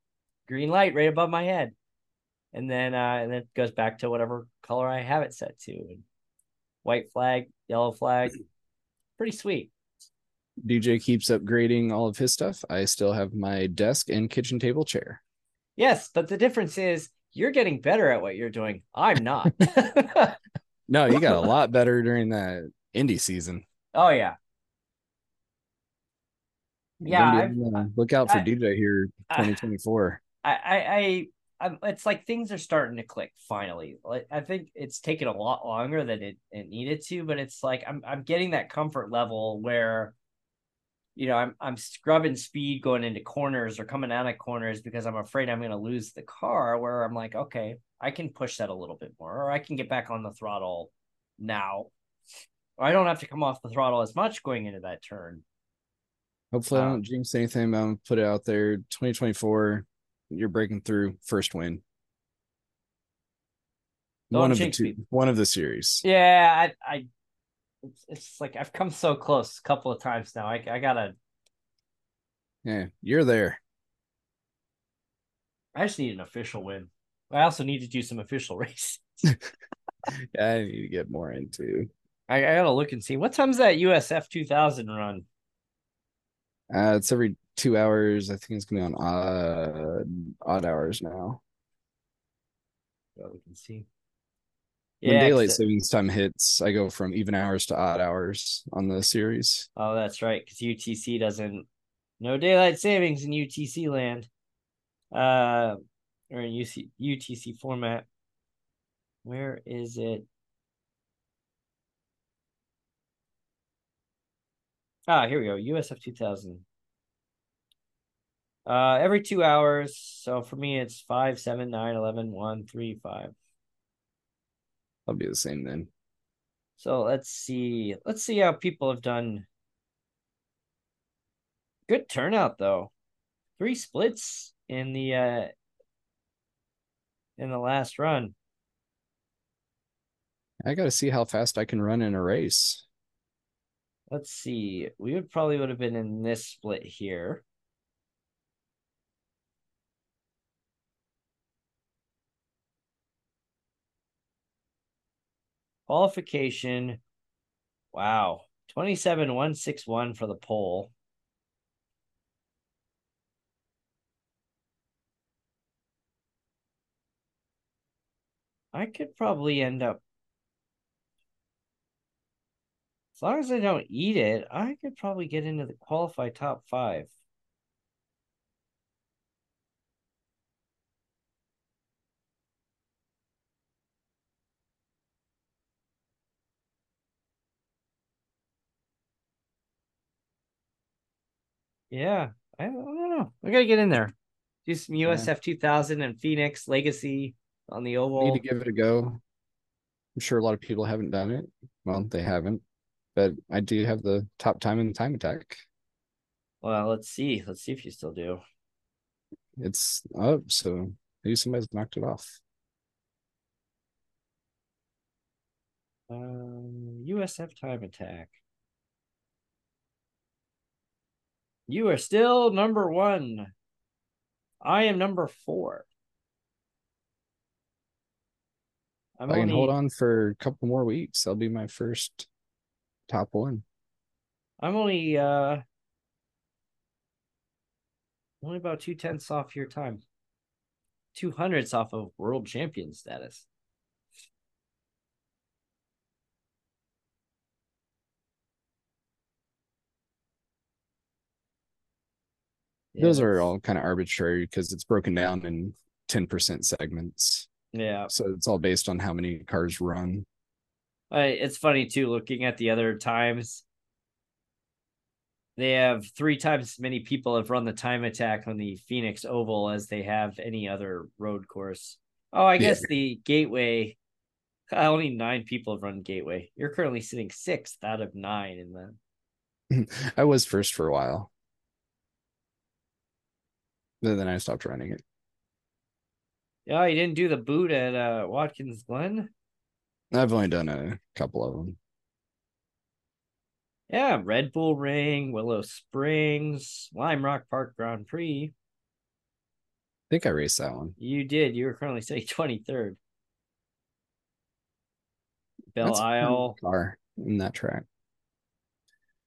green light right above my head. And then uh and then it goes back to whatever color I have it set to. And white flag, yellow flag. Pretty sweet. DJ keeps upgrading all of his stuff. I still have my desk and kitchen table chair. Yes, but the difference is you're getting better at what you're doing. I'm not. no, you got a lot better during that indie season. Oh yeah. Yeah, uh, look out for I, DJ here 2024. I, I, I I'm, it's like things are starting to click finally. Like I think it's taken a lot longer than it, it needed to, but it's like I'm I'm getting that comfort level where you know, I'm I'm scrubbing speed going into corners or coming out of corners because I'm afraid I'm going to lose the car. Where I'm like, okay, I can push that a little bit more, or I can get back on the throttle now. Or I don't have to come off the throttle as much going into that turn. Hopefully, um, I don't jinx anything. But I'm put it out there. 2024, you're breaking through first win. One of the two, me. one of the series. Yeah, I, I it's, it's like I've come so close a couple of times now. I I gotta. Yeah, you're there. I just need an official win. I also need to do some official races. yeah, I need to get more into. I, I gotta look and see what time's that USF 2000 run. Uh, it's every two hours. I think it's gonna be on odd odd hours now. Well, we can see when daylight savings time hits, I go from even hours to odd hours on the series. Oh, that's right, because UTC doesn't no daylight savings in UTC land, uh, or in UC UTC format. Where is it? Ah, here we go. USF 2000. Uh, every two hours. So for me, it's 5, 7, 9, 11, 1, 3, 5. I'll be the same then. So let's see. Let's see how people have done. Good turnout though. Three splits in the uh in the last run. I got to see how fast I can run in a race. Let's see. We would probably would have been in this split here. Qualification. Wow. 27161 for the pole. I could probably end up as long as I don't eat it, I could probably get into the qualified top five. Yeah, I, don't know. I gotta get in there. Do some USF yeah. 2000 and Phoenix Legacy on the oval. Need to give it a go. I'm sure a lot of people haven't done it. Well, they haven't, but I do have the top time in the time attack. Well, let's see. Let's see if you still do. It's up, so maybe somebody's knocked it off. Um, USF time attack. You are still number one. I am number four. I'm I can only, hold on for a couple more weeks. That'll be my first top one. I'm only uh only about two tenths off your time. Two hundredths off of world champion status. Those are all kind of arbitrary because it's broken down in 10% segments. Yeah. So it's all based on how many cars run. Uh, it's funny too, looking at the other times. They have three times as many people have run the time attack on the Phoenix Oval as they have any other road course. Oh, I guess yeah. the Gateway. Only nine people have run Gateway. You're currently sitting sixth out of nine in the. I was first for a while. Then I stopped running it. Yeah, you didn't do the boot at uh, Watkins Glen. I've only done a couple of them. Yeah, Red Bull Ring, Willow Springs, Lime Rock Park Grand Prix. I think I raced that one. You did. You were currently say 23rd. Belle That's Isle. car in that track.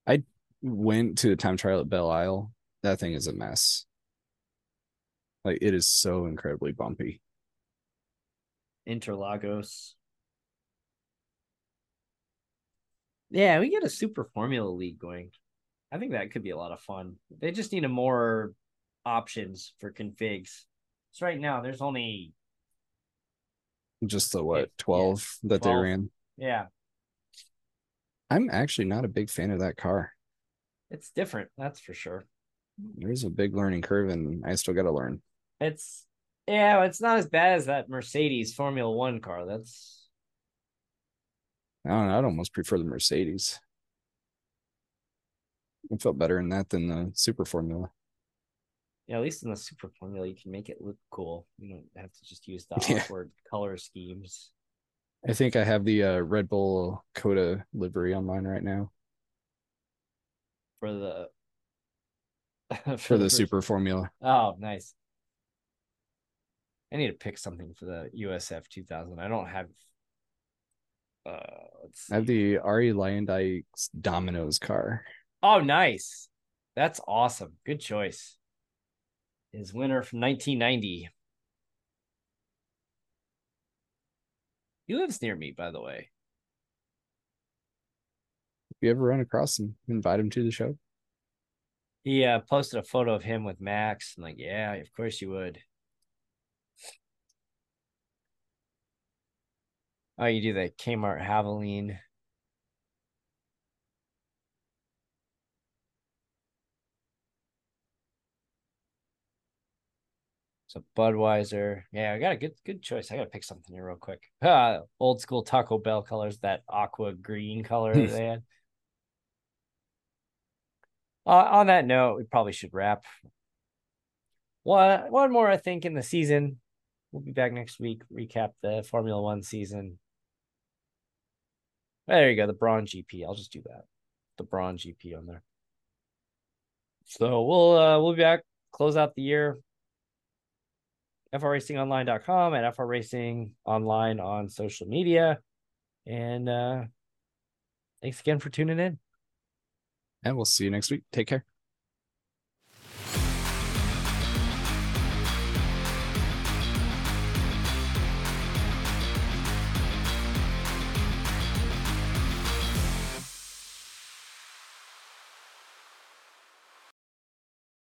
I went to the time trial at Belle Isle. That thing is a mess. Like it is so incredibly bumpy. Interlagos. Yeah, we get a super formula league going. I think that could be a lot of fun. They just need a more options for configs. So right now there's only Just the what, 12 that they ran. yeah, I'm actually not a big fan of that car. it's different, that's for sure. There's a big learning curve and I still gotta learn. It's yeah, it's not as bad as that Mercedes Formula One car. That's I don't know, I'd almost prefer the Mercedes. I felt better in that than the Super Formula. yeah, at least in the Super Formula you can make it look cool. You don't have to just use the Yeah. awkward color schemes. I think I have the uh, Red Bull Coda livery on mine right now for the for the first- Super Formula. Oh, nice. I need to pick something for the USF 2000. I don't have. Uh, let's I have the Arie Luyendyk's Domino's car. Oh, nice. That's awesome. Good choice. His winner from 1990. He lives near me, by the way. If you ever run across him, invite him to the show. He uh, posted a photo of him with Max. I'm like, yeah, of course you would. Oh, you do the Kmart Havoline. So Budweiser. Yeah, I got a good good choice. I gotta pick something here real quick. Uh, old school Taco Bell colors, that aqua green color they had. Uh, on that note, we probably should wrap. One one more, I think, in the season. We'll be back next week. Recap the Formula One season. There you go, the Braun GP. I'll just do that. The Braun GP on there. So we'll uh we'll be back, close out the year. FRRacingOnline.com and FR Racing Online on social media. And uh thanks again for tuning in. And we'll see you next week. Take care.